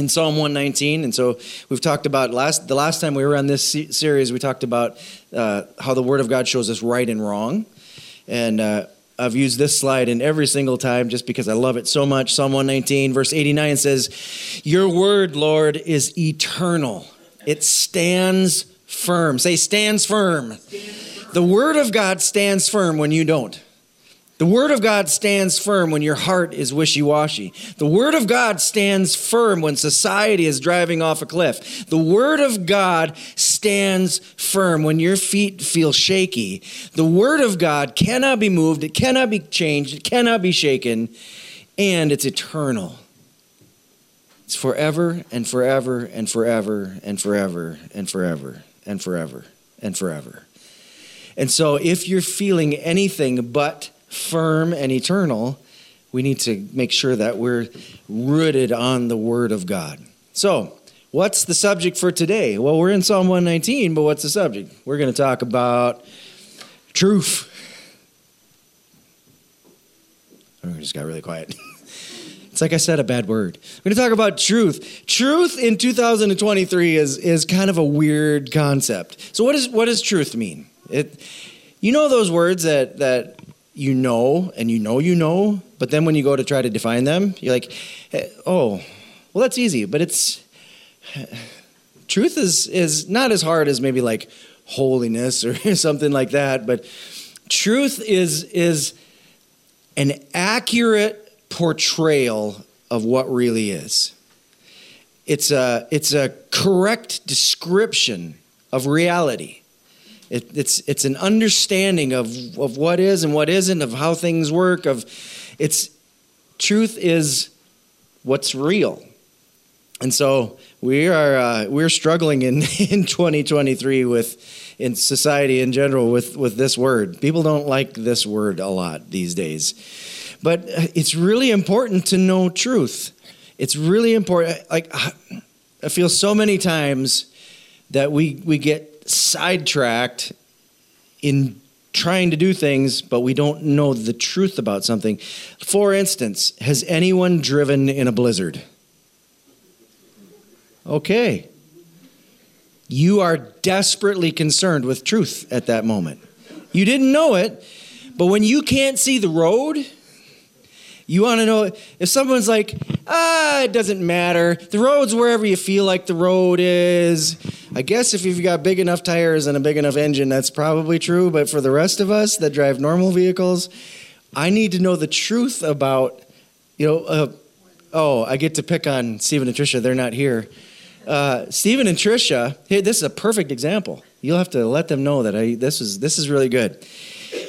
in Psalm 119. And so we've talked about last the last time we were on this series, we talked about uh, how the Word of God shows us right and wrong. And uh, I've used this slide in every single time just because I love it so much. Psalm 119, verse 89 says, Your word, Lord, is eternal. It stands firm. Say, stands firm. The word of God stands firm when you don't. The Word of God stands firm when your heart is wishy washy. The Word of God stands firm when society is driving off a cliff. The Word of God stands firm when your feet feel shaky. The Word of God cannot be moved, it cannot be changed, it cannot be shaken, and it's eternal. It's forever and forever and forever and forever and forever and forever and forever. And so if you're feeling anything but firm and eternal, we need to make sure that we're rooted on the Word of God. So, what's the subject for today? Well, we're in Psalm 119, but what's the subject? We're going to talk about truth. Oh, I just got really quiet. It's like I said, a bad word. We're going to talk about truth. Truth in 2023 is, is kind of a weird concept. So, what, is, what does truth mean? It, you know those words that, that you know and you know you know, but then when you go to try to define them, you're like, eh, oh, well, that's easy. But it's truth is is not as hard as maybe like holiness or something like that. But truth is is an accurate portrayal of what really is. It's a it's a correct description of reality. It, it's, it's an understanding of, of what is and what isn't, of how things work. Of it's truth is what's real. And so we are uh, we're struggling in, in 2023 with in society in general with, with this word. People don't like this word a lot these days. But it's really important to know truth. It's really important. Like I feel so many times that we we get sidetracked in trying to do things, but we don't know the truth about something. For instance, has anyone driven in a blizzard? Okay. You are desperately concerned with truth at that moment. You didn't know it, but when you can't see the road, you want to know if someone's like, ah, it doesn't matter. The road's wherever you feel like the road is. I guess if you've got big enough tires and a big enough engine, that's probably true. But for the rest of us that drive normal vehicles, I need to know the truth about, you know, uh, oh, I get to pick on Stephen and Tricia. They're not here. Uh, Stephen and Tricia, hey, this is a perfect example. You'll have to let them know that I, this is this is really good.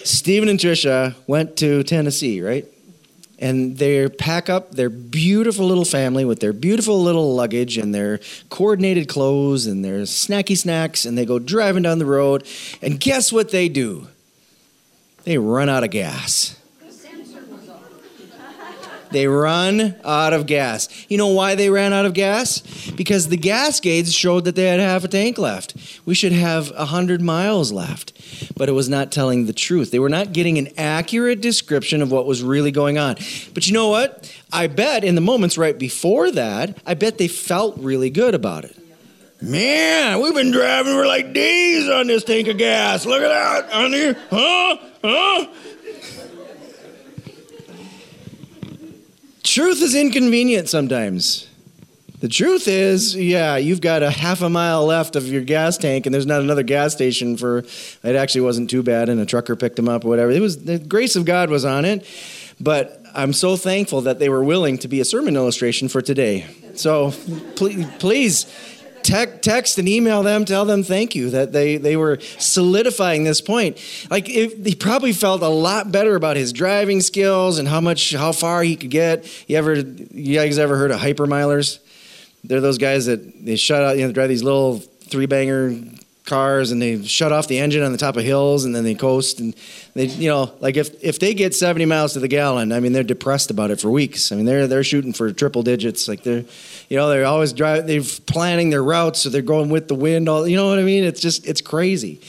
Stephen and Tricia went to Tennessee, right? And they pack up their beautiful little family with their beautiful little luggage and their coordinated clothes and their snacky snacks, and they go driving down the road. And guess what they do? They run out of gas. They run out of gas. You know why they ran out of gas? Because the gas gauge showed that they had half a tank left. We should have 100 miles left. But it was not telling the truth. They were not getting an accurate description of what was really going on. But you know what? I bet in the moments right before that, I bet they felt really good about it. Man, we've been driving for like days on this tank of gas. Look at that on here. Huh? Huh? Truth is inconvenient sometimes. The truth is, yeah, you've got a half a mile left of your gas tank, and there's not another gas station for. It actually wasn't too bad, and a trucker picked them up or whatever. It was the grace of God was on it, but I'm so thankful that they were willing to be a sermon illustration for today. So please, please te- text and email them, tell them thank you that they, they were solidifying this point. Like he probably felt a lot better about his driving skills and how much how far he could get. You ever you guys ever heard of hypermilers? They're those guys that they shut out, you know, drive these little three banger cars and they shut off the engine on the top of hills and then they coast and they you know like if if they get 70 miles to the gallon i mean they're depressed about it for weeks i mean they're they're shooting for triple digits like they're you know they're always driving they're planning their routes so they're going with the wind all you know what i mean it's just it's crazy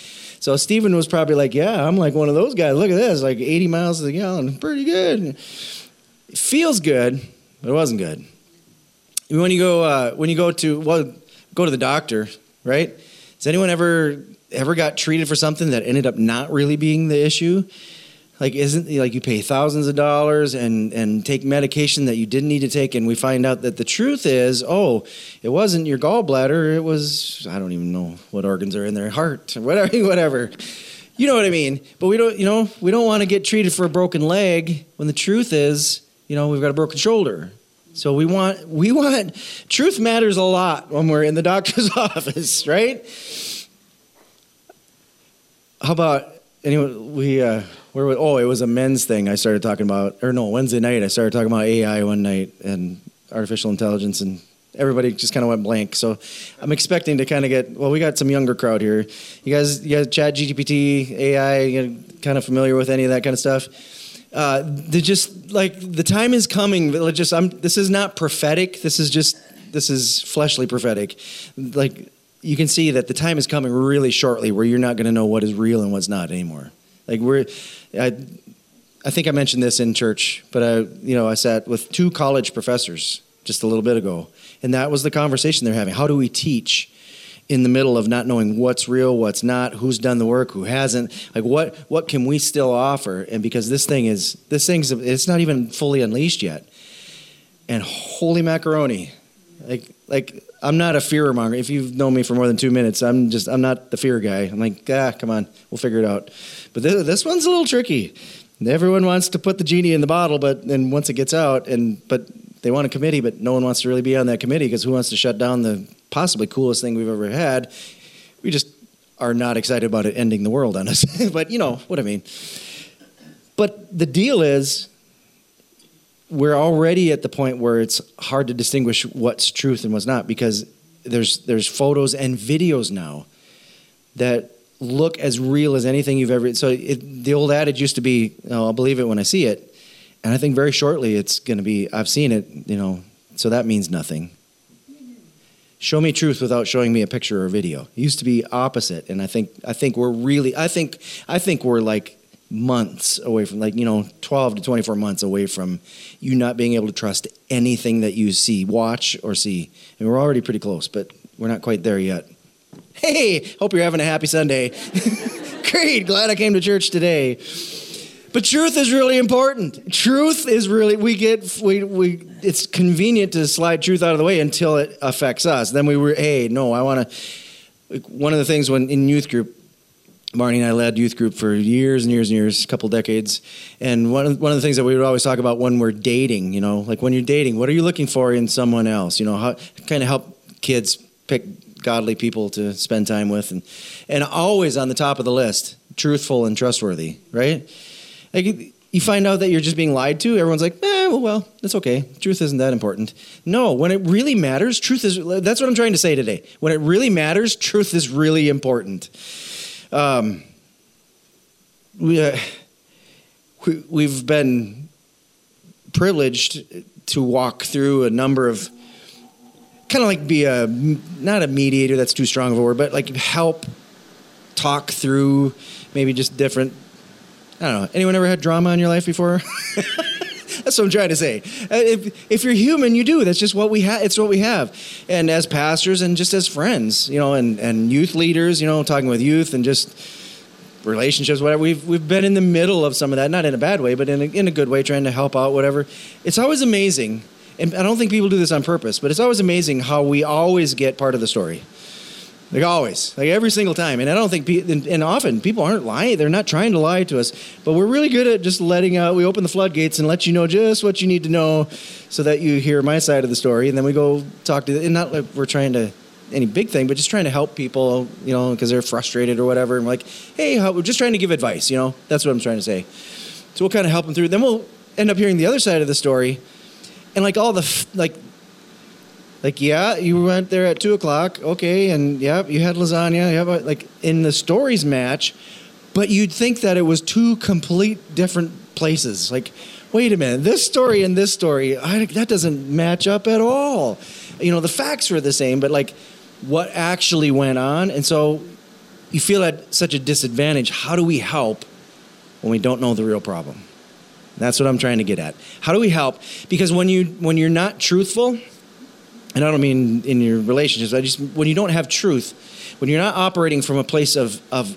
so Stephen was probably like, "Yeah, I'm like one of those guys. Look at this, like 80 miles to the gallon, pretty good. It feels good, but it wasn't good. When you go uh, when you go to well go to the doctor, right? Has anyone ever ever got treated for something that ended up not really being the issue? Like isn't like you pay thousands of dollars and and take medication that you didn't need to take, and we find out that the truth is, oh, it wasn't your gallbladder. It was I don't even know what organs are in there, heart, whatever, whatever. You know what I mean? But we don't, you know, we don't want to get treated for a broken leg when the truth is, you know, we've got a broken shoulder. So we want we want truth matters a lot when we're in the doctor's office, right? How about anyone we uh where was, oh it was a men's thing I started talking about or no Wednesday night I started talking about AI one night and artificial intelligence and everybody just kind of went blank. So I'm expecting to kind of get well we got some younger crowd here. You guys you guys chat GPT, AI, you kind of familiar with any of that kind of stuff? Uh, just like the time is coming. Just I'm. This is not prophetic. This is just this is fleshly prophetic. Like you can see that the time is coming really shortly where you're not going to know what is real and what's not anymore. Like we're, I, I think I mentioned this in church, but I, you know, I sat with two college professors just a little bit ago, and that was the conversation they're having. How do we teach? In the middle of not knowing what's real, what's not, who's done the work, who hasn't. Like what what can we still offer? And because this thing is this thing's it's not even fully unleashed yet. And holy macaroni. Like like I'm not a fear monger. If you've known me for more than two minutes, I'm just I'm not the fear guy. I'm like, ah, come on, we'll figure it out. But this, this one's a little tricky. Everyone wants to put the genie in the bottle, but then once it gets out, and but they want a committee, but no one wants to really be on that committee because who wants to shut down the possibly coolest thing we've ever had? We just are not excited about it ending the world on us. but you know what I mean. But the deal is, we're already at the point where it's hard to distinguish what's truth and what's not because there's there's photos and videos now that look as real as anything you've ever. So it, the old adage used to be, oh, "I'll believe it when I see it." And I think very shortly it's going to be, I've seen it, you know, so that means nothing. Show me truth without showing me a picture or video. It used to be opposite, and I think I think we're really I think I think we're like months away from like you know 12 to 24 months away from you not being able to trust anything that you see watch or see. And we're already pretty close but we're not quite there yet. Hey hope you're having a happy sunday. Great glad i came to church today but truth is really important. Truth is really we get we we it's convenient to slide truth out of the way until it affects us. Then we were hey no I want to. One of the things when in youth group, Marnie and I led youth group for years and years and years, a couple decades. And one of, one of the things that we would always talk about when we're dating, you know, like when you're dating, what are you looking for in someone else? You know, how kind of help kids pick godly people to spend time with, and and always on the top of the list, truthful and trustworthy, right? Like you find out that you're just being lied to. Everyone's like, eh, well, well, that's okay. Truth isn't that important. No, when it really matters, truth is. That's what I'm trying to say today. When it really matters, truth is really important. Um, we, uh, we we've been privileged to walk through a number of kind of like be a not a mediator that's too strong of a word but like help talk through maybe just different I don't know. Anyone ever had drama in your life before? That's what I'm trying to say. Uh, if, if you're human, you do. That's just what we have. It's what we have. And as pastors and just as friends, you know, and, and youth leaders, you know, talking with youth and just relationships, whatever. We've, we've been in the middle of some of that, not in a bad way, but in a, in a good way, trying to help out, whatever. It's always amazing. And I don't think people do this on purpose, but it's always amazing how we always get part of the story. Like always, like every single time. And I don't think, pe- and, and, often people aren't lying. They're not trying to lie to us, but we're really good at just letting out. We open the floodgates and let you know just what you need to know, so that you hear my side of the story, and then we go talk to. And not like we're trying to any big thing, but just trying to help people, you know, because they're frustrated or whatever. And like, hey, how, we're just trying to give advice. You know, that's what I'm trying to say. So we'll kind of help them through. Then we'll end up hearing the other side of the story, and like all the like like yeah you went there at two o'clock. Okay and yeah you had lasagna yeah uh, but like in the stories match but you'd think that it was two complete different places. Like wait a minute this story and this story I, that doesn't match up at all. You know the facts were the same but like what actually went on? And so you feel at such a disadvantage. How do we help when we don't know the real problem? That's what i'm trying to get at. How do we help? Because when you when you're not truthful and I don't mean in your relationships, I just when you don't have truth, when you're not operating from a place of, of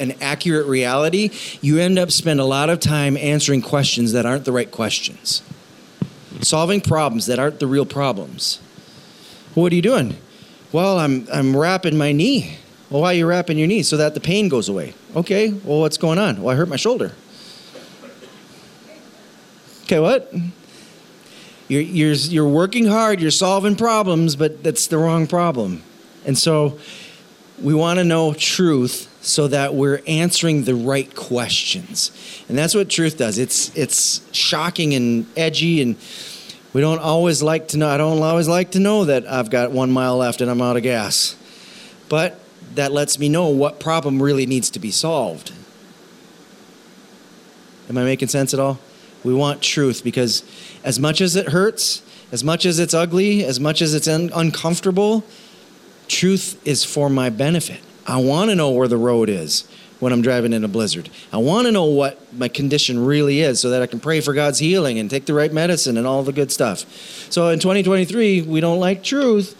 an accurate reality, you end up spend a lot of time answering questions that aren't the right questions. Solving problems that aren't the real problems. What are you doing? Well, I'm I'm wrapping my knee. Well, why are you wrapping your knee? So that the pain goes away. Okay, well, what's going on? Well, I hurt my shoulder. Okay, what? You're, you're, you're working hard, you're solving problems, but that's the wrong problem. And so we want to know truth so that we're answering the right questions. And that's what truth does. It's, it's shocking and edgy, and we don't always like to know. I don't always like to know that I've got one mile left and I'm out of gas. But that lets me know what problem really needs to be solved. Am I making sense at all? We want truth because as much as it hurts, as much as it's ugly, as much as it's un- uncomfortable, truth is for my benefit. I want to know where the road is when I'm driving in a blizzard. I want to know what my condition really is so that I can pray for God's healing and take the right medicine and all the good stuff. So in 2023, we don't like truth,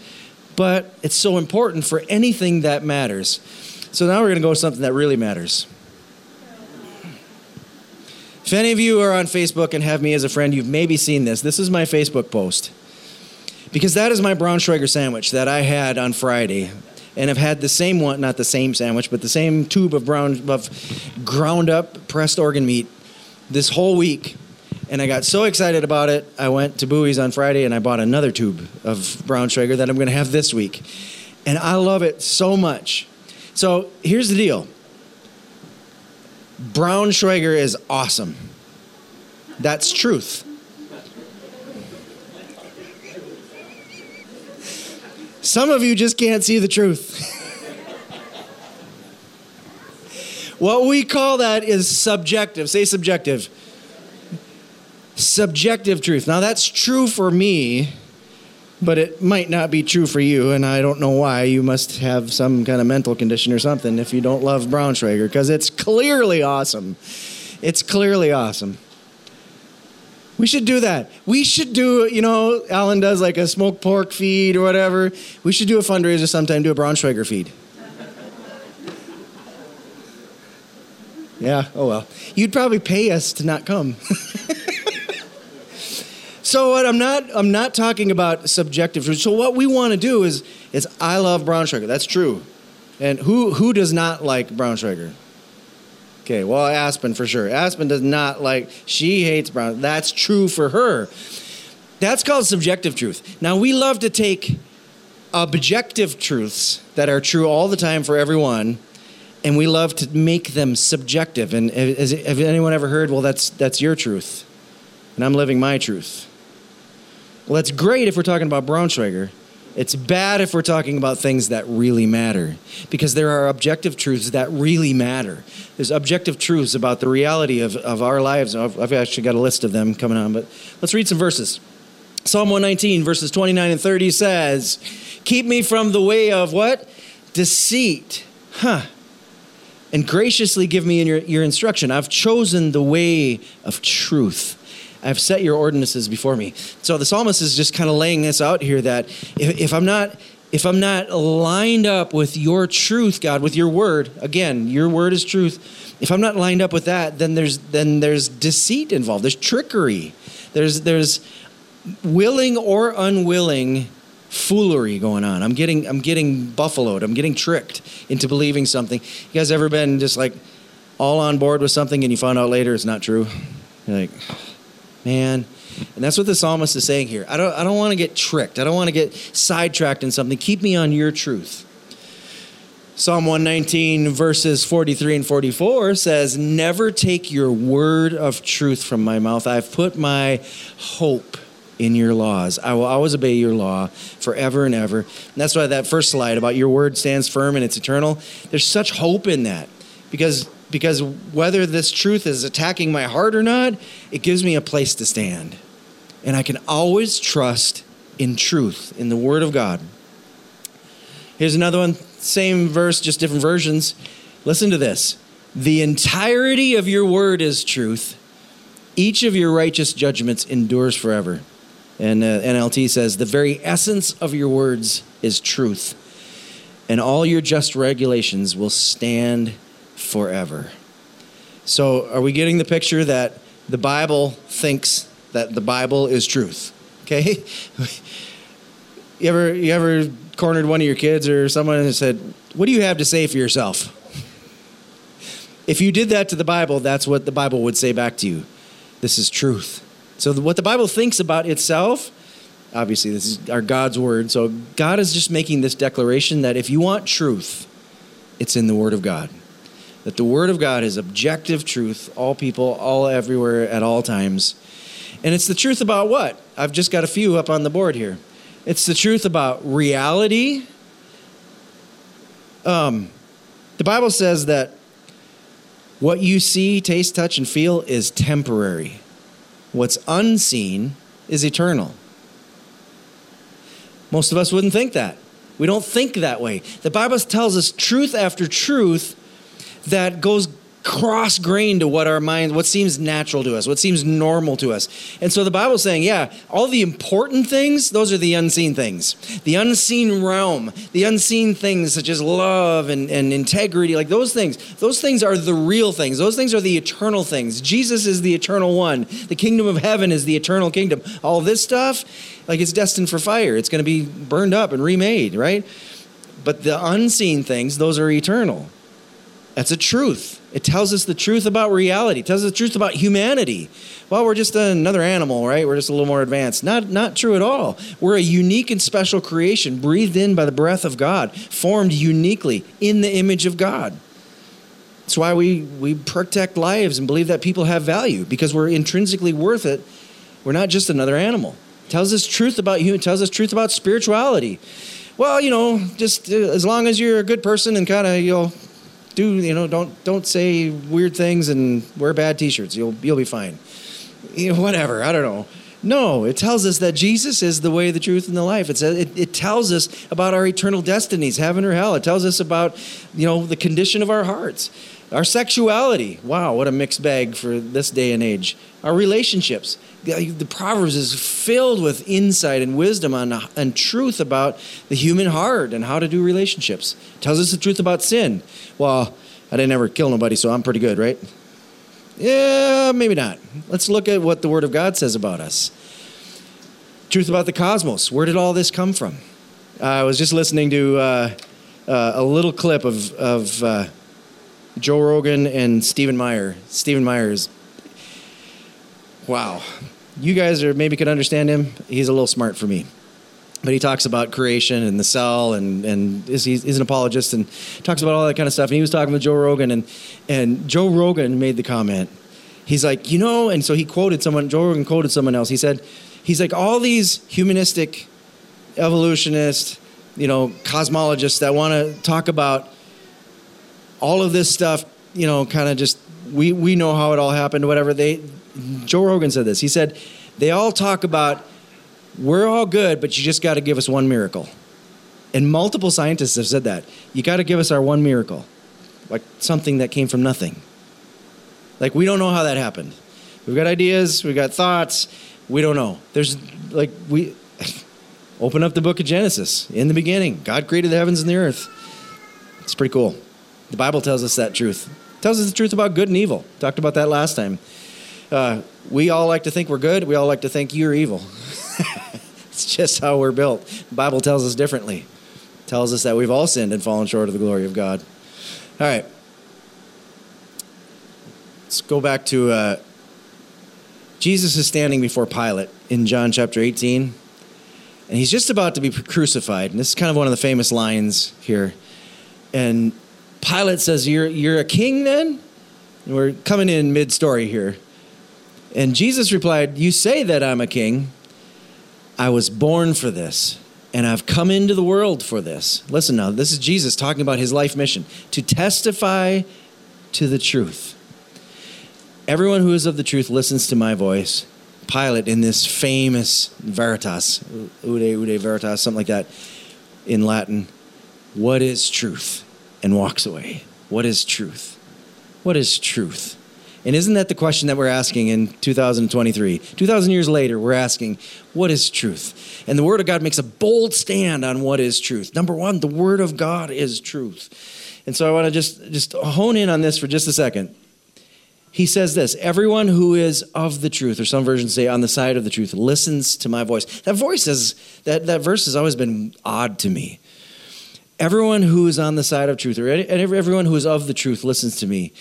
but it's so important for anything that matters. So now we're going to go to something that really matters. If any of you are on Facebook and have me as a friend, you've maybe seen this. This is my Facebook post. Because that is my Braunschweiger sandwich that I had on Friday. And I've had the same one, not the same sandwich, but the same tube of brown of ground up pressed organ meat this whole week. And I got so excited about it, I went to Bowie's on Friday and I bought another tube of Braunschweiger that I'm going to have this week. And I love it so much. So here's the deal Braunschweiger is awesome. That's truth. Some of you just can't see the truth. what we call that is subjective. Say subjective. Subjective truth. Now, that's true for me but it might not be true for you, and I don't know why. You must have some kind of mental condition or something if you don't love Braunschweiger, because it's clearly awesome. It's clearly awesome. We should do that. We should do, you know, Alan does like a smoked pork feed or whatever. We should do a fundraiser sometime, do a Braunschweiger feed. Yeah, oh well. You'd probably pay us to not come. So what I'm not I'm not talking about subjective truth. So what we want to do is is I love Braunschweiger. That's true. And who who does not like Braunschweiger? Okay, well Aspen for sure. Aspen does not like she hates Brown. That's true for her. That's called subjective truth. Now we love to take objective truths that are true all the time for everyone and we love to make them subjective and has, have anyone ever heard well that's that's your truth and i'm living my truth well, that's great if we're talking about Braunschweiger. It's bad if we're talking about things that really matter because there are objective truths that really matter. There's objective truths about the reality of, of our lives. I've, I've actually got a list of them coming on, but let's read some verses. Psalm 119, verses 29 and 30 says, Keep me from the way of what? Deceit. Huh. And graciously give me your, your instruction. I've chosen the way of truth. I've set your ordinances before me. So the psalmist is just kind of laying this out here that if, if I'm not if I'm not lined up with your truth, God, with your word, again, your word is truth. If I'm not lined up with that, then there's then there's deceit involved. There's trickery. There's there's willing or unwilling foolery going on. I'm getting I'm getting buffaloed. I'm getting tricked into believing something. You guys ever been just like all on board with something and you found out later it's not true? You're like man. And that's what the psalmist is saying here. I don't, I don't want to get tricked. I don't want to get sidetracked in something. Keep me on your truth. Psalm 119, verses 43 and 44 says, Never take your word of truth from my mouth. I've put my hope in your laws. I will always obey your law forever and ever. And that's why that first slide about your word stands firm and it's eternal, there's such hope in that because because whether this truth is attacking my heart or not, it gives me a place to stand. And I can always trust in truth, in the Word of God. Here's another one, same verse, just different versions. Listen to this. The entirety of your word is truth. Each of your righteous judgments endures forever. And uh, NLT says, The very essence of your words is truth, and all your just regulations will stand forever. So, are we getting the picture that the Bible thinks that the Bible is truth? Okay? you ever you ever cornered one of your kids or someone and said, "What do you have to say for yourself?" If you did that to the Bible, that's what the Bible would say back to you. This is truth. So, what the Bible thinks about itself, obviously, this is our God's word. So, God is just making this declaration that if you want truth, it's in the Word of God. That the Word of God is objective truth, all people, all everywhere, at all times. And it's the truth about what? I've just got a few up on the board here. It's the truth about reality. Um, the Bible says that what you see, taste, touch, and feel is temporary. What's unseen is eternal. Most of us wouldn't think that. We don't think that way. The Bible tells us truth after truth that goes cross grained to what our mind, what seems natural to us, what seems normal to us. And so the Bible's saying, yeah, all the important things, those are the unseen things. The unseen realm, the unseen things such as love and, and integrity, like those things, those things are the real things. Those things are the eternal things. Jesus is the eternal one. The kingdom of heaven is the eternal kingdom. All this stuff, like it's destined for fire. It's going to be burned up and remade, right? But the unseen things, those are eternal. That's a truth. It tells us the truth about reality. It tells us the truth about humanity. Well, we're just another animal, right? We're just a little more advanced. Not, not true at all. We're a unique and special creation, breathed in by the breath of God, formed uniquely in the image of God. That's why we, we protect lives and believe that people have value because we're intrinsically worth it. We're not just another animal. It tells us truth about you. Tells us truth about spirituality. Well, you know, just uh, as long as you're a good person and kind of, you know, do you know don't don't say weird things and wear bad t-shirts. You'll you'll be fine. You know whatever. I don't know. No it tells us that jesus is the way the truth and the life. It says it, it tells us about our eternal destinies heaven or hell. It tells us about you know the condition of our hearts. Our sexuality. Wow what a mixed bag for this day and age. Our relationships the proverbs is filled with insight and wisdom on and truth about the human heart and how to do relationships. It tells us the truth about sin. Well i didn't ever kill nobody so i'm pretty good right? Yeah maybe not. Let's look at what the word of god says about us. Truth about the cosmos. Where did all this come from? Uh, i was just listening to uh, uh, a little clip of, of uh, Joe Rogan and Stephen Meyer. Stephen Myers. Wow. You guys are maybe could understand him. He's a little smart for me. But he talks about creation and the cell and, and is, he's, he's an apologist and talks about all that kind of stuff. And he was talking with Joe Rogan and, and Joe Rogan made the comment. He's like, you know, and so he quoted someone, Joe Rogan quoted someone else. He said, he's like, all these humanistic evolutionists, you know, cosmologists that want to talk about all of this stuff, you know, kind of just we we know how it all happened, whatever. They Joe Rogan said this. He said they all talk about we're all good, but you just got to give us one miracle. And multiple scientists have said that. You got to give us our one miracle. Like something that came from nothing. Like we don't know how that happened. We've got ideas, we've got thoughts, we don't know. There's like we open up the book of Genesis. In the beginning, God created the heavens and the earth. It's pretty cool. The Bible tells us that truth. Tells us the truth about good and evil. Talked about that last time. Uh, we all like to think we're good. We all like to think you're evil. it's just how we're built. The Bible tells us differently. It tells us that we've all sinned and fallen short of the glory of God. All right. Let's go back to uh, Jesus is standing before Pilate in John chapter 18, and he's just about to be crucified. And this is kind of one of the famous lines here. And Pilate says, You're, you're a king then? And we're coming in mid story here. And Jesus replied, You say that I'm a king. I was born for this, and I've come into the world for this. Listen now, this is Jesus talking about his life mission to testify to the truth. Everyone who is of the truth listens to my voice. Pilate, in this famous Veritas, Ude, Ude Veritas, something like that in Latin, what is truth? And walks away. What is truth? What is truth? And isn't that the question that we're asking in 2023? 2,000 years later, we're asking, what is truth? And the Word of God makes a bold stand on what is truth. Number one, the Word of God is truth. And so I want to just, just hone in on this for just a second. He says this Everyone who is of the truth, or some versions say on the side of the truth, listens to my voice. That voice is, that, that verse has always been odd to me. Everyone who is on the side of truth, or everyone who is of the truth, listens to me.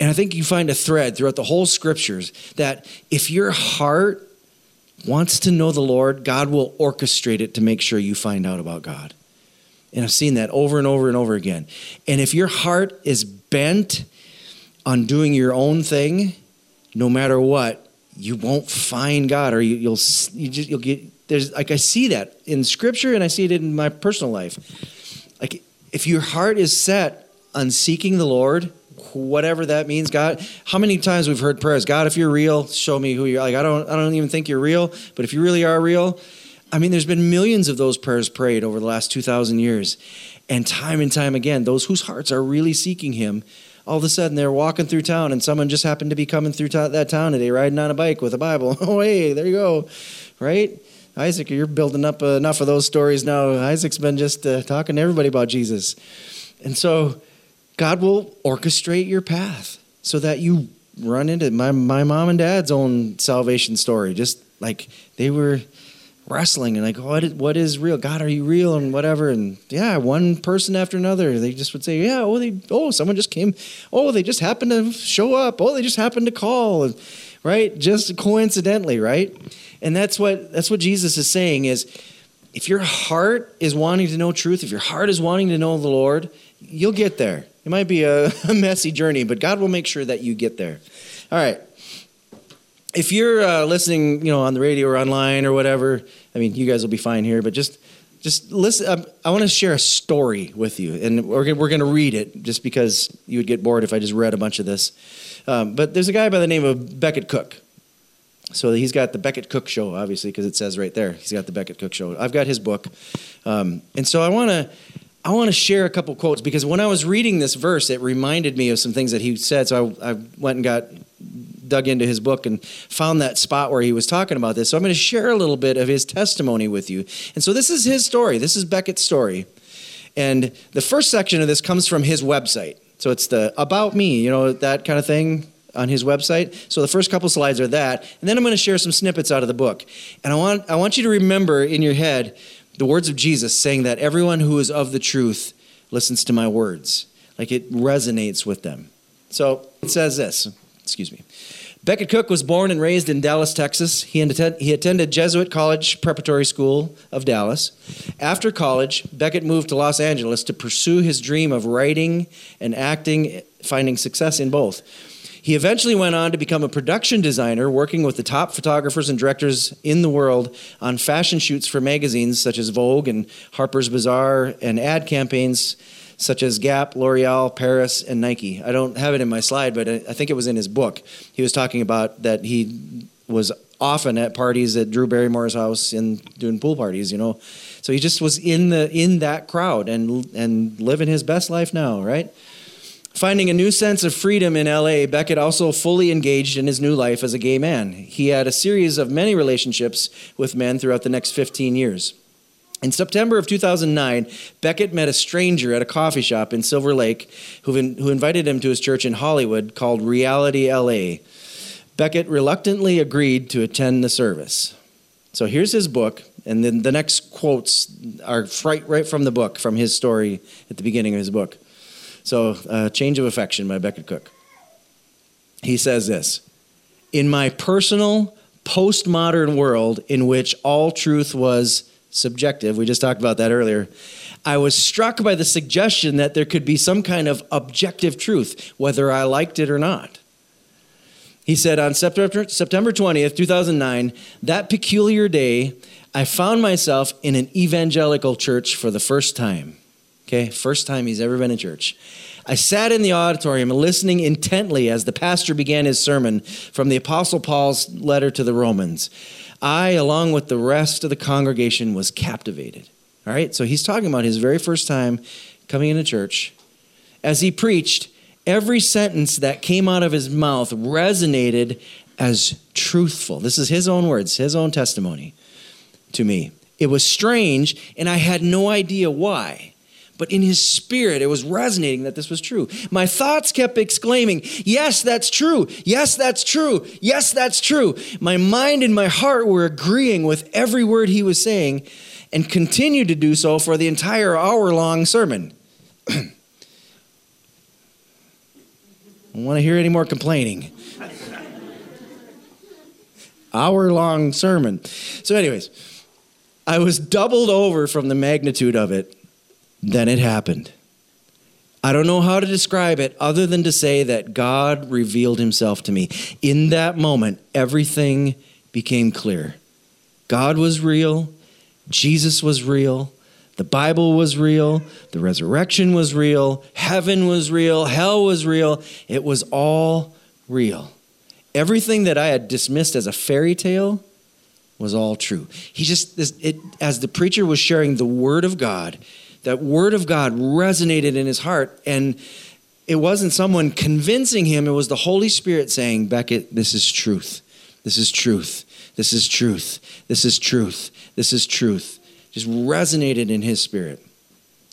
And I think you find a thread throughout the whole scriptures that if your heart wants to know the Lord, God will orchestrate it to make sure you find out about God. And I've seen that over and over and over again. And if your heart is bent on doing your own thing, no matter what, you won't find God, or you, will you just you'll get there's like I see that in Scripture, and I see it in my personal life. Like if your heart is set on seeking the Lord, whatever that means. God, how many times we've heard prayers, God, if you're real, show me who you're like. I don't I don't even think you're real, but if you really are real, I mean there's been millions of those prayers prayed over the last 2000 years. And time and time again, those whose hearts are really seeking him, all of a sudden they're walking through town and someone just happened to be coming through that town today riding on a bike with a Bible. Oh, hey, there you go. Right? Isaac, you're building up enough of those stories now. Isaac's been just uh, talking to everybody about Jesus. And so God will orchestrate your path so that you run into my, my mom and dad's own salvation story. Just like they were wrestling and like, what is, what is real? God, are you real? And whatever. And yeah, one person after another, they just would say, yeah, oh, they, oh, someone just came. Oh, they just happened to show up. Oh, they just happened to call. Right? Just coincidentally, right? And that's what, that's what Jesus is saying is if your heart is wanting to know truth, if your heart is wanting to know the Lord, you'll get there. It might be a, a messy journey, but God will make sure that you get there. All right. If you're uh, listening, you know, on the radio or online or whatever, I mean, you guys will be fine here, but just just listen. Um, I want to share a story with you, and we're, we're going to read it just because you would get bored if I just read a bunch of this. Um, but there's a guy by the name of Becket Cook. So he's got the Becket Cook Show, obviously, because it says right there. He's got the Becket Cook Show. I've got his book, um, and so I want to I want to share a couple quotes because when I was reading this verse, it reminded me of some things that he said. So I, I, went and got dug into his book and found that spot where he was talking about this. So I'm going to share a little bit of his testimony with you. And so this is his story. This is Becket's story. And the first section of this comes from his website. So it's the about me, you know, that kind of thing on his website. So the first couple slides are that, and then I'm going to share some snippets out of the book. And I want I want you to remember in your head the words of Jesus saying that everyone who is of the truth listens to my words. Like it resonates with them. So it says this, excuse me. Becket Cook was born and raised in Dallas, Texas. He, he attended Jesuit College Preparatory School of Dallas. After college, Becket moved to Los Angeles to pursue his dream of writing and acting, finding success in both. He eventually went on to become a production designer, working with the top photographers and directors in the world on fashion shoots for magazines such as Vogue and Harper's Bazaar and ad campaigns such as Gap, L'Oreal, Paris, and Nike. I don't have it in my slide, but I think it was in his book. He was talking about that he was often at parties at Drew Barrymore's house and doing pool parties, you know. So he just was in the in that crowd and and living his best life now, right? Finding a new sense of freedom in LA, Becket also fully engaged in his new life as a gay man. He had a series of many relationships with men throughout the next 15 years. In September of 2009, Becket met a stranger at a coffee shop in Silver Lake who, who invited him to his church in Hollywood called Reality LA. Becket reluctantly agreed to attend the service. So here's his book, and then the next quotes are right, right from the book, from his story at the beginning of his book. So, uh, Change of Affection by Becket Cook. He says this In my personal, postmodern world in which all truth was subjective, we just talked about that earlier, I was struck by the suggestion that there could be some kind of objective truth, whether I liked it or not. He said on September, September 20th, 2009, that peculiar day, I found myself in an evangelical church for the first time. Okay, first time he's ever been in church. I sat in the auditorium listening intently as the pastor began his sermon from the Apostle Paul's letter to the Romans. I, along with the rest of the congregation, was captivated. All right, so he's talking about his very first time coming into church. As he preached, Every sentence that came out of his mouth resonated as truthful. This is his own words, his own testimony to me. It was strange, and I had no idea why. But in his spirit, it was resonating that this was true. My thoughts kept exclaiming, Yes, that's true. Yes, that's true. Yes, that's true. My mind and my heart were agreeing with every word he was saying and continued to do so for the entire hour long sermon. I don't want to hear any more complaining. hour long sermon. So, anyways, I was doubled over from the magnitude of it. Then it happened. I don't know how to describe it other than to say that God revealed himself to me. In that moment, everything became clear. God was real, Jesus was real, the Bible was real, the resurrection was real, heaven was real, hell was real. It was all real. Everything that I had dismissed as a fairy tale was all true. He just, it, as the preacher was sharing the word of God, that word of God resonated in his heart. And it wasn't someone convincing him, it was the Holy Spirit saying, Becket, this is truth. This is truth. This is truth. This is truth. This is truth. Just resonated in his spirit.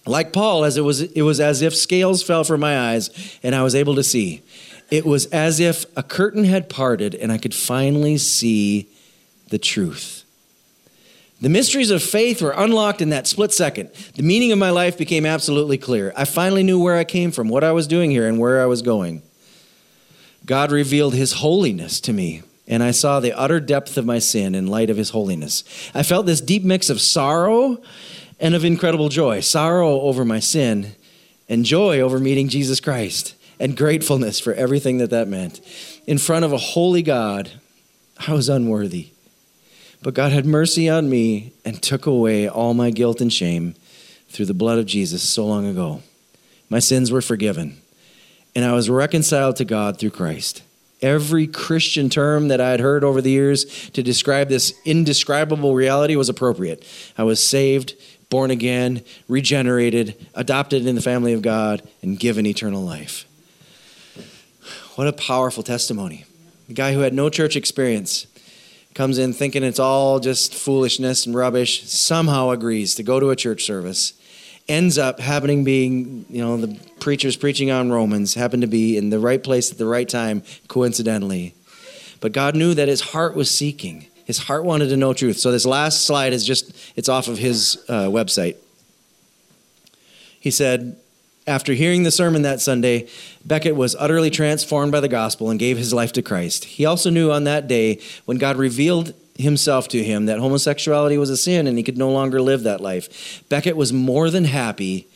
Like Paul, as it was, it was as if scales fell from my eyes and I was able to see. It was as if a curtain had parted and I could finally see the truth. The mysteries of faith were unlocked in that split second. The meaning of my life became absolutely clear. I finally knew where I came from, what I was doing here, and where I was going. God revealed His holiness to me, and I saw the utter depth of my sin in light of His holiness. I felt this deep mix of sorrow and of incredible joy sorrow over my sin, and joy over meeting Jesus Christ, and gratefulness for everything that that meant. In front of a holy God, I was unworthy. But God had mercy on me and took away all my guilt and shame through the blood of Jesus so long ago. My sins were forgiven, and I was reconciled to God through Christ. Every Christian term that I had heard over the years to describe this indescribable reality was appropriate. I was saved, born again, regenerated, adopted in the family of God, and given eternal life. What a powerful testimony. The guy who had no church experience comes in thinking it's all just foolishness and rubbish, somehow agrees to go to a church service, ends up happening being, you know, the preacher's preaching on Romans, happened to be in the right place at the right time, coincidentally. But God knew that his heart was seeking. His heart wanted to know truth. So this last slide is just, it's off of his uh, website. He said, after hearing the sermon that Sunday, Becket was utterly transformed by the gospel and gave his life to Christ. He also knew on that day when God revealed himself to him that homosexuality was a sin and he could no longer live that life. Becket was more than happy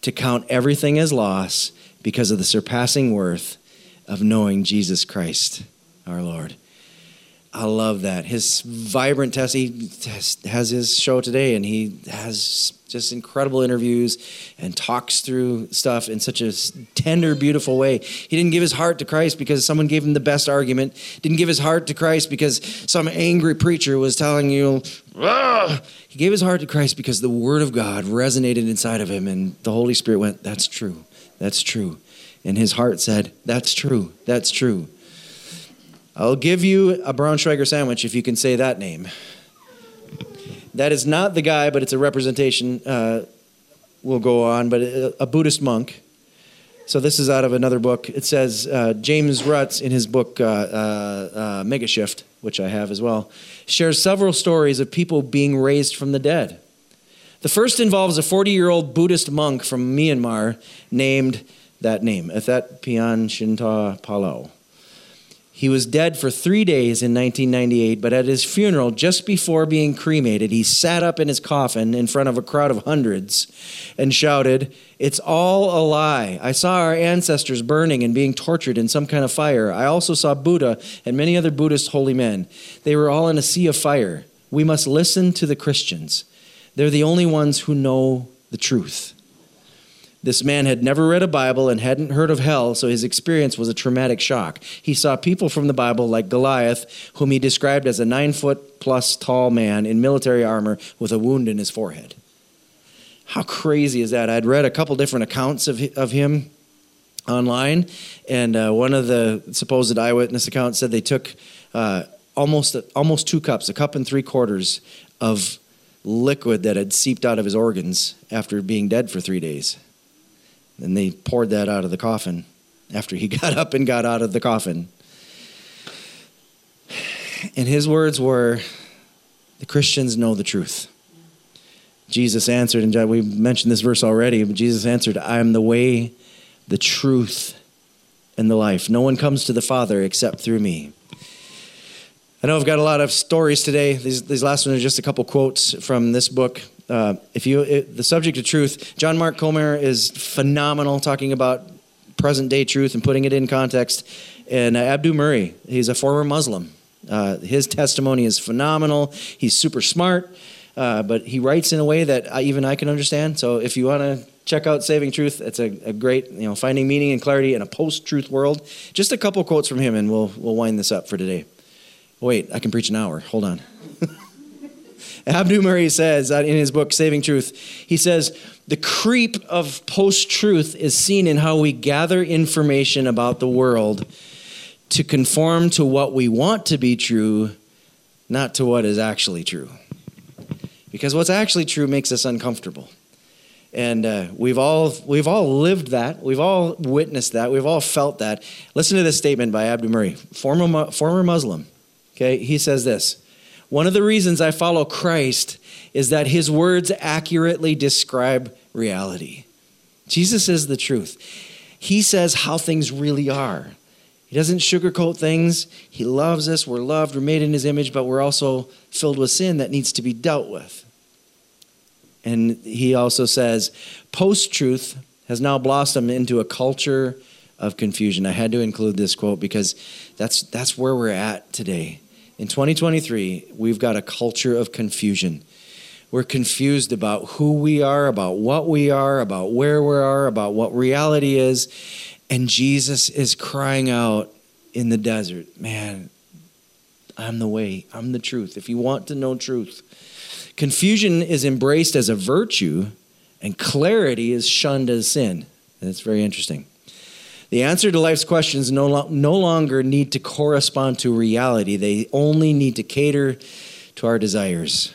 to count everything as loss because of the surpassing worth of knowing Jesus Christ, our Lord. I love that. His vibrant test, he has his show today and he has just incredible interviews and talks through stuff in such a tender, beautiful way. He didn't give his heart to Christ because someone gave him the best argument. Didn't give his heart to Christ because some angry preacher was telling you, he gave his heart to Christ because the Word of God resonated inside of him, and the Holy Spirit went, "That's true. That's true." And his heart said, "That's true. That's true." I'll give you a Braunschweiger sandwich if you can say that name. That is not the guy, but it's a representation. Uh, will go on, but a, a, Buddhist monk. So this is out of another book. It says uh, James Rutz in his book uh, uh, uh Mega Shift, which I have as well, shares several stories of people being raised from the dead. The first involves a 40 year old Buddhist monk from Myanmar named that name, Ethet Pian Shinta Palau. He was dead for three days in 1998, but at his funeral, just before being cremated, he sat up in his coffin in front of a crowd of hundreds and shouted, It's all a lie. I saw our ancestors burning and being tortured in some kind of fire. I also saw Buddha and many other Buddhist holy men. They were all in a sea of fire. We must listen to the Christians. They're the only ones who know the truth. This man had never read a Bible and hadn't heard of hell, so his experience was a traumatic shock. He saw people from the Bible like Goliath, whom he described as a nine foot plus tall man in military armor with a wound in his forehead. How crazy is that? I'd read a couple different accounts of, of him. online, and uh, one of the supposed eyewitness accounts said they took uh, almost almost two cups, a cup and three quarters of liquid that had seeped out of his organs after being dead for three days. And they poured that out of the coffin after he got up and got out of the coffin. And his words were, The Christians know the truth. Jesus answered, and we mentioned this verse already, but Jesus answered, I am the way, the truth, and the life. No one comes to the Father except through me. I know I've got a lot of stories today. These, these last ones are just a couple quotes from this book. Uh, if you, it, the subject of truth, John Mark Comer is phenomenal talking about present day truth and putting it in context. And uh, Abdu Murray, he's a former Muslim. Uh, his testimony is phenomenal. He's super smart, uh, but he writes in a way that I, even I can understand. So if you want to check out Saving Truth, it's a, a, great, you know, finding meaning and clarity in a post-truth world. Just a couple quotes from him, and we'll we'll wind this up for today. Wait, I can preach an hour. Hold on. Abdu Murray says in his book, Saving Truth, he says, the creep of post truth is seen in how we gather information about the world to conform to what we want to be true, not to what is actually true. Because what's actually true makes us uncomfortable. And uh, we've all we've all lived that. We've all witnessed that. We've all felt that. Listen to this statement by Abdu Murray, former former Muslim. Okay, he says this One of the reasons I follow Christ is that his words accurately describe reality. Jesus is the truth. He says how things really are. He doesn't sugarcoat things. He loves us. We're loved. We're made in his image, but we're also filled with sin that needs to be dealt with. And he also says post truth has now blossomed into a culture of confusion. I had to include this quote because that's, that's where we're at today. In 2023, we've got a culture of confusion. We're confused about who we are, about what we are, about where we are, about what reality is. And Jesus is crying out in the desert, Man, I'm the way, I'm the truth. If you want to know truth, confusion is embraced as a virtue, and clarity is shunned as sin. That's very interesting. The answer to life's questions no, lo- no longer need to correspond to reality, they only need to cater to our desires.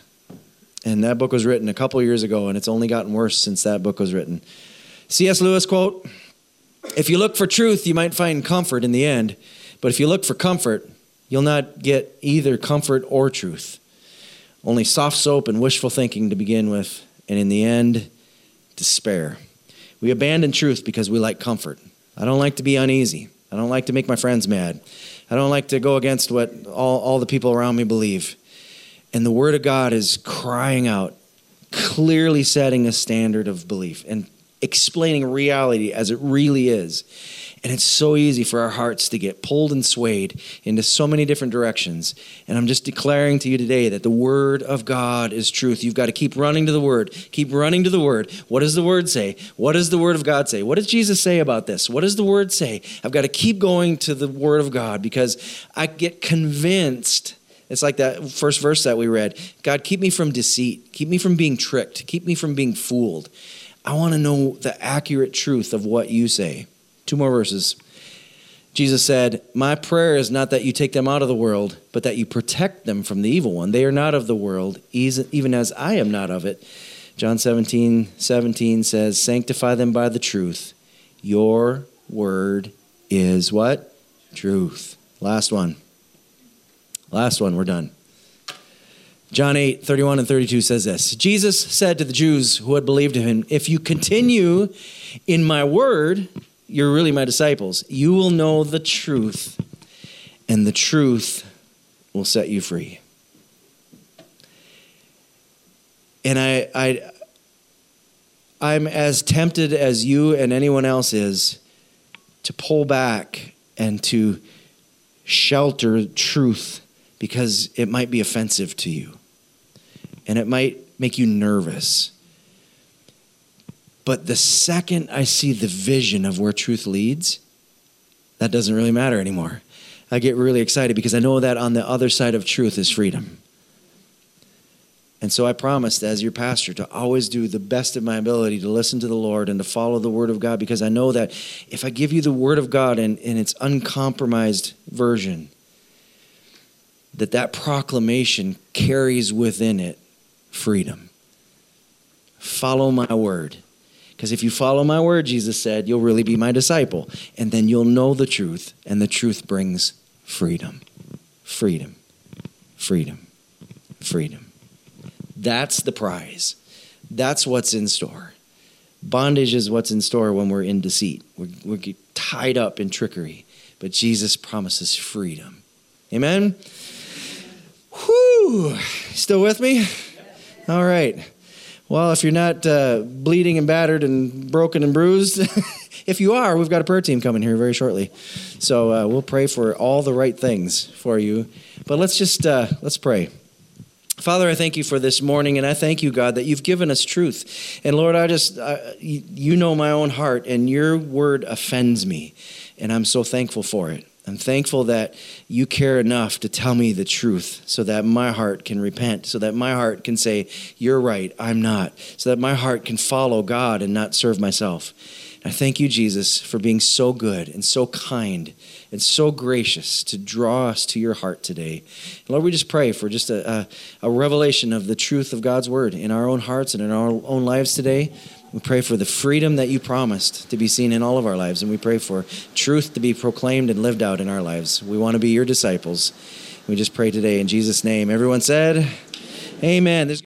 And that book was written a couple years ago, and it's only gotten worse since that book was written. C.S. Lewis quote If you look for truth, you might find comfort in the end, but if you look for comfort, you'll not get either comfort or truth. Only soft soap and wishful thinking to begin with, and in the end, despair. We abandon truth because we like comfort. I don't like to be uneasy. I don't like to make my friends mad. I don't like to go against what all, all the people around me believe. And the Word of God is crying out, clearly setting a standard of belief and explaining reality as it really is. And it's so easy for our hearts to get pulled and swayed into so many different directions. And I'm just declaring to you today that the Word of God is truth. You've got to keep running to the Word. Keep running to the Word. What does the Word say? What does the Word of God say? What does Jesus say about this? What does the Word say? I've got to keep going to the Word of God because I get convinced. It's like that first verse that we read God, keep me from deceit. Keep me from being tricked. Keep me from being fooled. I want to know the accurate truth of what you say. Two more verses. Jesus said, My prayer is not that you take them out of the world, but that you protect them from the evil one. They are not of the world, even as I am not of it. John 17, 17 says, Sanctify them by the truth. Your word is what? Truth. Last one. Last one, we're done. John 8, 31 and 32 says this Jesus said to the Jews who had believed in him, If you continue in my word, you're really my disciples. You will know the truth, and the truth will set you free. And I, I, I'm as tempted as you and anyone else is to pull back and to shelter truth because it might be offensive to you and it might make you nervous. But the second I see the vision of where truth leads, that doesn't really matter anymore. I get really excited because I know that on the other side of truth is freedom. And so I promised, as your pastor, to always do the best of my ability to listen to the Lord and to follow the Word of God because I know that if I give you the Word of God in, in its uncompromised version, that that proclamation carries within it freedom. Follow my word. Because if you follow my word, Jesus said, you'll really be my disciple. And then you'll know the truth, and the truth brings freedom. Freedom. Freedom. Freedom. That's the prize. That's what's in store. Bondage is what's in store when we're in deceit. We're, we're tied up in trickery. But Jesus promises freedom. Amen? Whew. Still with me? All right. Well, if you're not uh, bleeding and battered and broken and bruised, if you are, we've got a prayer team coming here very shortly. So uh, we'll pray for all the right things for you. But let's just uh, let's pray. Father, I thank you for this morning, and I thank you, God, that you've given us truth. And Lord, I just, you know my own heart, and your word offends me, and I'm so thankful for it. I'm thankful that you care enough to tell me the truth so that my heart can repent, so that my heart can say, You're right, I'm not, so that my heart can follow God and not serve myself. I thank you, Jesus, for being so good and so kind and so gracious to draw us to your heart today. Lord, we just pray for just a, a, a revelation of the truth of God's word in our own hearts and in our own lives today. We pray for the freedom that you promised to be seen in all of our lives, and we pray for truth to be proclaimed and lived out in our lives. We want to be your disciples. We just pray today in Jesus' name. Everyone said, Amen.